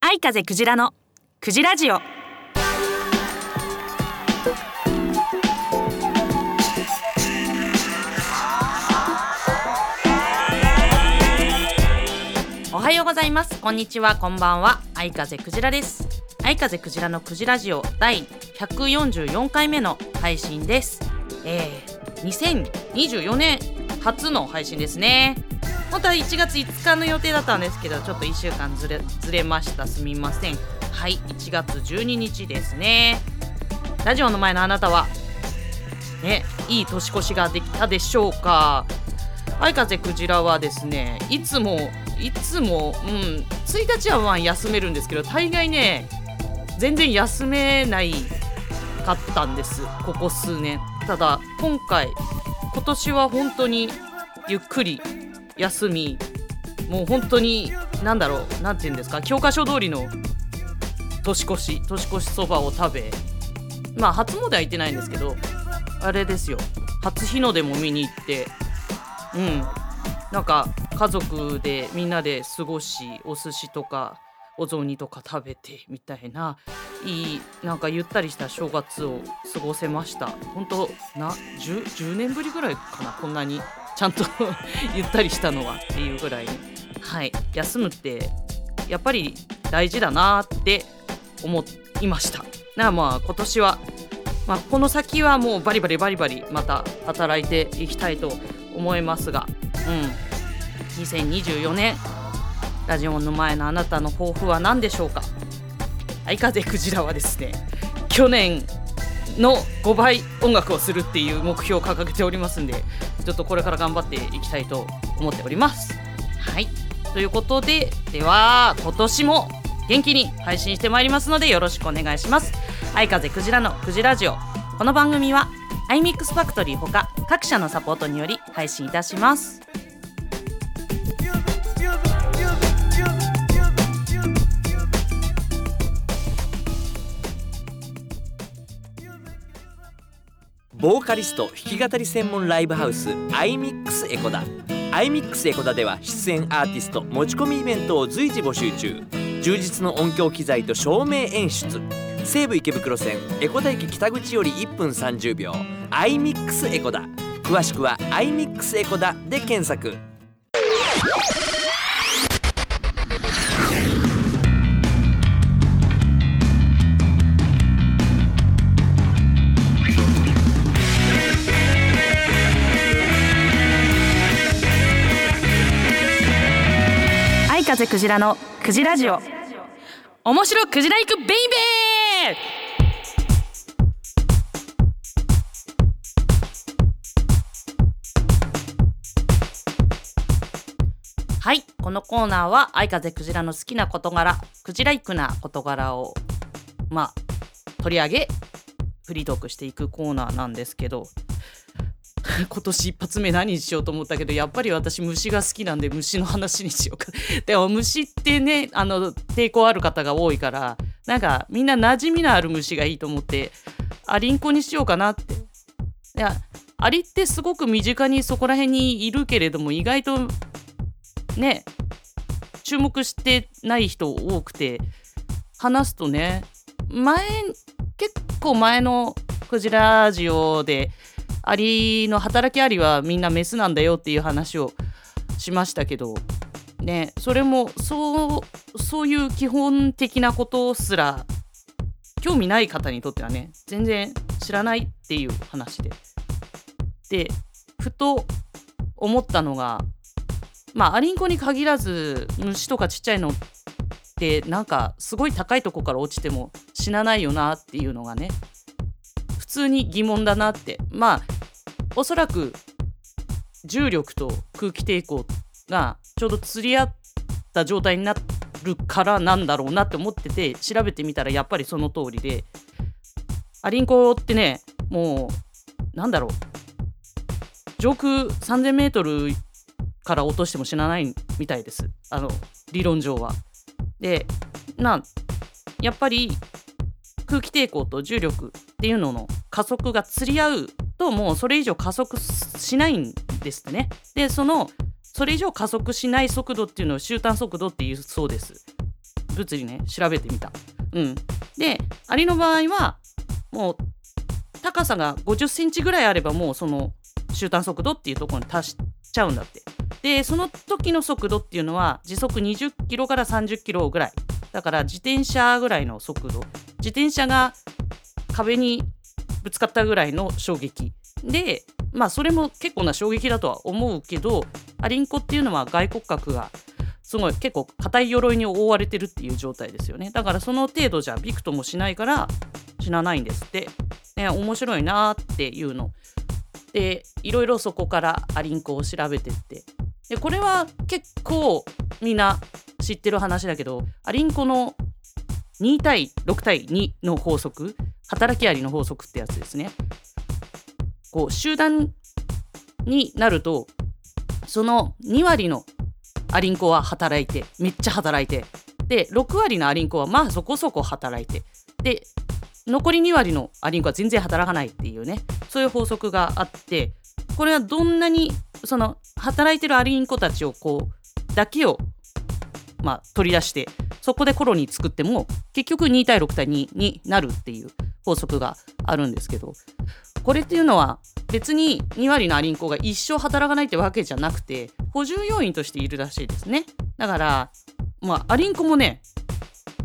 愛風クジラのクジラジオ。おはようございます。こんにちは。こんばんは。愛風クジラです。愛風クジラのクジラジオ第144回目の配信です。えー、2024年初の配信ですね。本当は1月5日の予定だったんですけどちょっと1週間ずれずれました。すみません。はい1月12日ですね。ラジオの前のあなたはねいい年越しができたでしょうか？相風クジラはですねいつもいつもうん1日はまあ休めるんですけど大概ね全然休めないかったんです。ここ数年。ただ今回今年は本当にゆっくり休みもう本当に何だろう何て言うんですか教科書通りの年越し年越しそばを食べまあ初詣は行ってないんですけどあれですよ。初日の出も見に行ってうん。なんか家族でみんなで過ごしお寿司とかお雑煮とか食べてみたいないいなんかゆったりした正月を過ごせました。本当な 10, 10年ぶりぐらいかなこんなにちゃんと ゆったりしたのはっていうぐらいはい。休むってやっぱり大事だなって思いました。だからまあ今年は、まあ、この先はもうバリバリバリバリまた働いていきたいと思いますがうん。2024年ラジオの前のあなたの抱負は何でしょうか？相風クジラはですね去年の5倍音楽をするっていう目標を掲げておりますんでちょっとこれから頑張っていきたいと思っております。はい。ということででは今年も元気に配信してまいりますのでよろしくお願いします。相風クジラのクジラジオ。この番組は iMix ファクトリーほか各社のサポートにより配信いたしますボーカリスト弾き語り専門ライブハウス iMix エコダ。iMix エコダでは出演アーティスト持ち込みイベントを随時募集中。充実の音響機材と照明演出。西武池袋線エコダ駅北口より1分30秒。iMix エコダ。詳しくは iMix エコダで検索。風クジラのクジラジオ。面白クジラ行くベイベー！はいこのコーナーは相風クジラの好きな事柄クジライクな事柄をまあ取り上げフリートークしていくコーナーなんですけど 今年一発目何にしようと思ったけどやっぱり私虫が好きなんで虫の話にしようか。でも虫ってねあの抵抗ある方が多いからなんかみんな馴染みのある虫がいいと思ってアリンコにしようかなって。いやアリってすごく身近にそこら辺にいるけれども意外とね注目してない人多くて話すとね前結構前のクジラジオでアリの働きアリはみんなメスなんだよっていう話をしましたけどねそれもそうそういう基本的なことすら興味ない方にとってはね全然知らないっていう話で。でふと思ったのがまあアリンコに限らず虫とかちっちゃいのってなんかすごい高いとこから落ちても死なないよなっていうのがね普通に疑問だなって。まあおそらく重力と空気抵抗がちょうど釣り合った状態になるからなんだろうなって思ってて調べてみたらやっぱりその通りでアリンコってねもうなんだろう上空 3000m から落としても死なないみたいですあの理論上は。でなやっぱり空気抵抗と重力っていうのの加速が釣り合うともうそれ以上加速しないんですってね。でそのそれ以上加速しない速度っていうのを終端速度っていうそうです。物理ね調べてみた。うん。でアリの場合はもう高さが50センチぐらいあればもうその終端速度っていうところに達しちゃうんだって。でその時の速度っていうのは時速20キロから30キロぐらい。だから自転車ぐらいの速度。自転車が壁にぶつかったぐらいの衝撃。でまあそれも結構な衝撃だとは思うけどアリンコっていうのは外骨格がすごい結構硬い鎧に覆われてるっていう状態ですよね。だからその程度じゃびくともしないから死なないんですって。ね面白いなっていうの。でいろいろそこからアリンコを調べてって。でこれは結構みんな知ってる話だけどアリンコの2対6対2の法則働きアリの法則ってやつですね。こう集団になるとその2割のアリンコは働いてめっちゃ働いてで6割のアリンコはまあそこそこ働いてで残り2割のアリンコは全然働かないっていうねそういう法則があってこれはどんなにその働いてるアリンコたちをこうだけをまあ取り出してそこでコロニー作っても結局2対6対2になるっていう法則があるんですけどこれっていうのは別に2割のアリンコが一生働かないってわけじゃなくて補充要員としているらしいですね。だからまあアリンコもね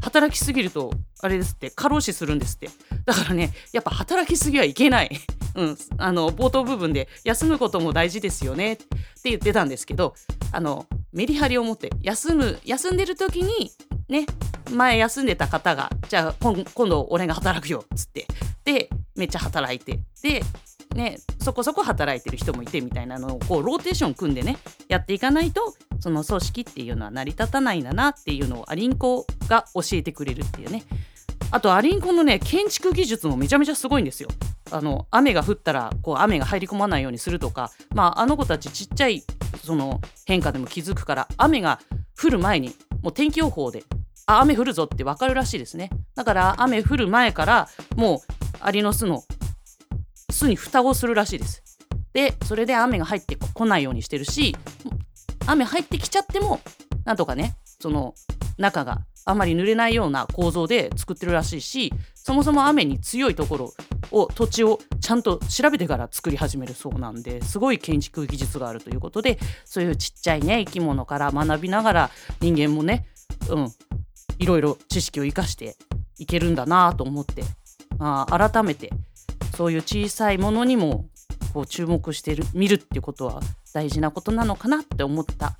働きすぎるとあれですって過労死するんですって。だからねやっぱ働きすぎはいけない。うんあの冒頭部分で休むことも大事ですよね。って言ってたんですけどあのメリハリを持って休む休んでる時にね前休んでた方がじゃあ今度俺が働くよっつって。でめっちゃ働いて。でねそこそこ働いてる人もいてみたいなのをこうローテーション組んでねやっていかないとその組織っていうのは成り立たないんだなっていうのをアリンコが教えてくれるっていうね。あとアリンコのね建築技術もめちゃめちゃすごいんですよ。あの雨が降ったらこう雨が入り込まないようにするとか、まあ、あの子たちちっちゃいその変化でも気づくから雨が降る前にもう天気予報であ雨降るぞって分かるらしいですね。だから雨降る前からもうアリの巣の巣に蓋をするらしいです。でそれで雨が入ってこないようにしてるし雨入ってきちゃってもなんとかねその中があまり濡れないような構造で作ってるらしいしそもそも雨に強いところを土地をちゃんと調べてから作り始めるそうなんですごい建築技術があるということでそういうちっちゃいね生き物から学びながら人間もねうんいろいろ知識を生かしていけるんだなと思ってあ改めてそういう小さいものにもこう注目してる見るっていうことは大事なことなのかなって思った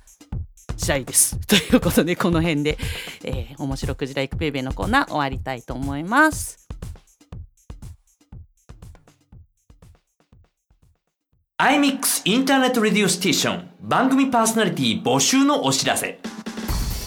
次第です。ということでこの辺で、えー、面白くじらいくペイベのコーナー終わりたいと思います。アイミックスインターネットレディオステーション番組パーソナリティ募集のお知らせ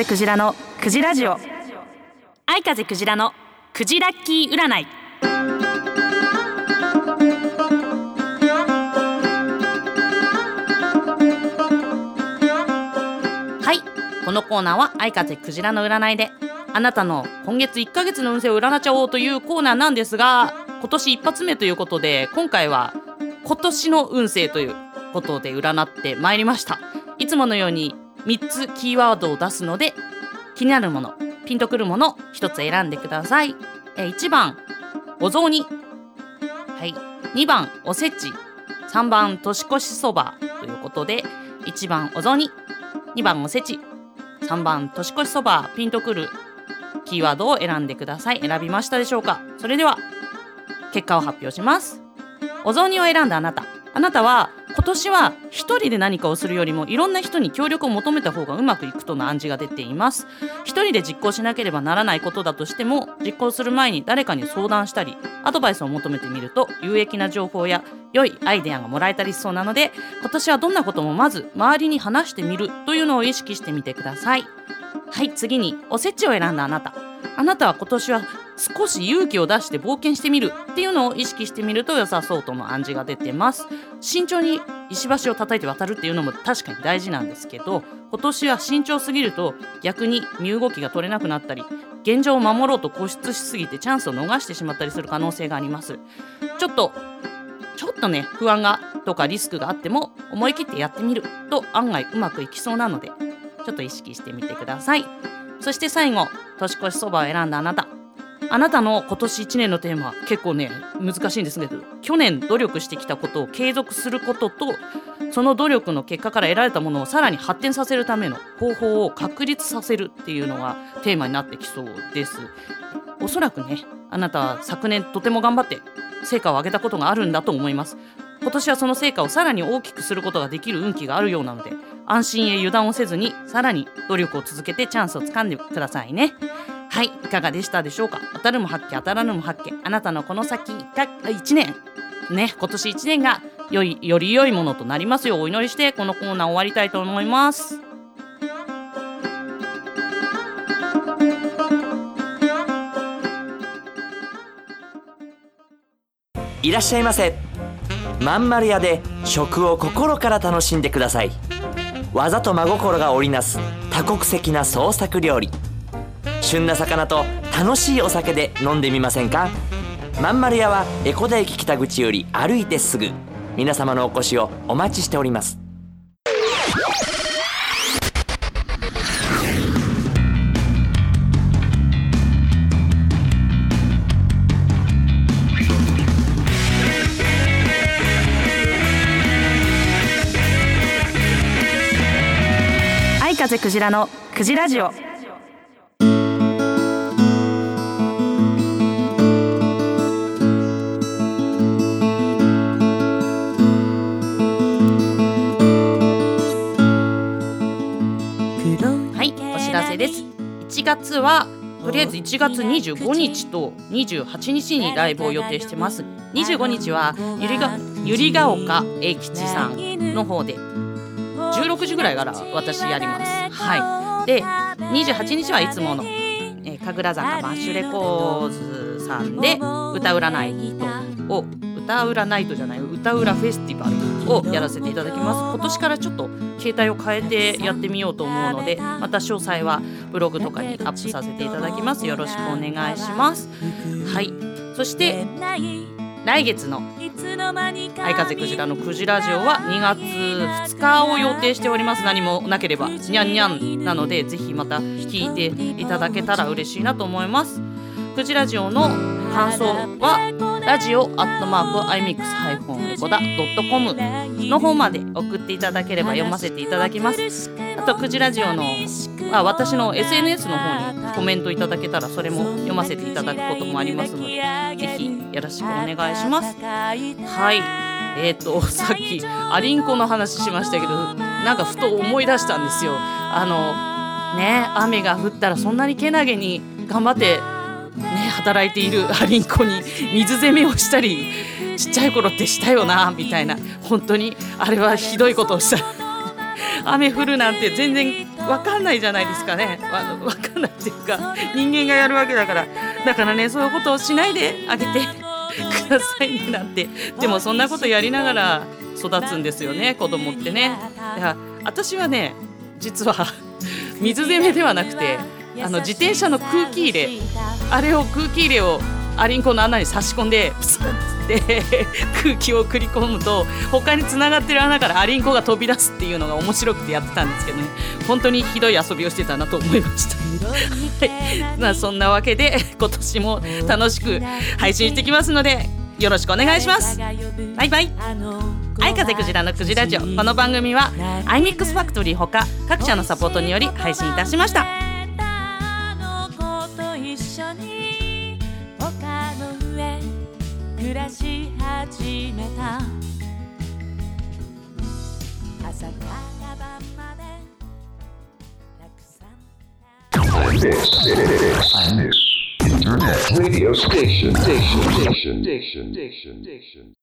風クジラのクジラジオ。愛風クジラのクジラッキー占い。はい。このコーナーは愛風クジラの占いであなたの今月1ヶ月の運勢を占っちゃおうというコーナーなんですが今年一発目ということで今回は今年の運勢ということで占ってまいりました。いつものように3つキーワードを出すので気になるものピンとくるもの1つ選んでください。え1番お雑煮。はい。2番おせち。3番年越しそば。ということで1番お雑煮。2番おせち。3番年越しそば。ピンとくるキーワードを選んでください。選びましたでしょうか？それでは結果を発表します。お雑煮を選んだあなた。あなたは今年は一人で何かをするよりもいろんな人に協力を求めた方がうまくいくとの暗示が出ています。一人で実行しなければならないことだとしても実行する前に誰かに相談したりアドバイスを求めてみると有益な情報や良いアイデアがもらえたりしそうなので今年はどんなこともまず周りに話してみるというのを意識してみてください。はい次におせちを選んだあなた。あなたは今年は少し勇気を出して冒険してみるっていうのを意識してみると良さそうとの暗示が出てます。慎重に石橋を叩いて渡るっていうのも確かに大事なんですけど今年は慎重すぎると逆に身動きが取れなくなったり現状を守ろうと固執しすぎてチャンスを逃してしまったりする可能性があります。ちょっとちょっとね不安がとかリスクがあっても思い切ってやってみると案外うまくいきそうなのでちょっと意識してみてください。そして最後年越しそばを選んだあなた。あなたの今年1年のテーマは結構ね難しいんですけど去年努力してきたことを継続することとその努力の結果から得られたものをさらに発展させるための方法を確立させるっていうのがテーマになってきそうです。おそらくねあなたは昨年とても頑張って成果を上げたことがあるんだと思います。今年はその成果をさらに大きくすることができる運気があるようなので安心へ油断をせずにさらに努力を続けてチャンスをつかんでくださいね。はいいかがでしたでしょうか？当たるも発見当たらぬも発見あなたのこの先1年。ね今年1年が良いより良いものとなりますようお祈りしてこのコーナー終わりたいと思います。いらっしゃいませ。まんまる屋で食を心から楽しんでください。技と真心が織りなす多国籍な創作料理。旬な魚と楽しいお酒で飲んでみませんか？まんまる屋は江古田駅北口より歩いてすぐ。皆様のお越しをお待ちしております。風クジラのクジラジオ。はいお知らせです。1月はとりあえず1月25日と28日にライブを予定してます。25日はゆりがゆりが丘英吉さんの方で16時ぐらいから私やります。はい。で28日はいつもの、えー、神楽坂マッシュレコーズさんで歌占いとを歌占いとじゃない歌占フェスティバルをやらせていただきます。今年からちょっと形態を変えてやってみようと思うのでまた詳細はブログとかにアップさせていただきます。よろしくお願いします。はい。そして来月の藍風くじらのクジラジオは2月2日を予定しております。何もなければにゃんにゃんなのでぜひまた聞いていただけたら嬉しいなと思います。クジラジオの感想はラジオアットマークアイミックスハイフンエコダドットコムの方まで送っていただければ読ませていただきます。あとクジラジオのあ私の SNS の方にコメントいただけたらそれも読ませていただくこともありますのでぜひよろしくお願いします。はい。えーと さっきアリンコの話しましたけどなんかふと思い出したんですよ。あのね雨が降ったらそんなにけなげに頑張ってね、働いているアリンコに水攻めをしたりちっちゃい頃ってしたよなみたいな。本当にあれはひどいことをした。雨降るなんて全然わかんないじゃないですかね。わわかんないっていうか人間がやるわけだから。だからねそういうことをしないであげてなんてでもそんなことやりながら育つんですよね子供ってね。いや私はね実は 水攻めではなくてあの自転車の空気入れあれを空気入れをアリンコの穴に差し込んでプスッて 空気を送り込むと他につながってる穴からアリンコが飛び出すっていうのが面白くてやってたんですけどね。本当にひどい遊びをしてたなと思いました。はい、まあそんなわけで今年も楽しく配信してきますのでよろしくお願いします。バイバイ。愛風クジラのクジラジオこの番組はアイミックスファクトリーほか各社のサポートにより配信いたしました。暮らし始めた朝から晩までたくさん Internet. Radio station, station, station, station, station, station.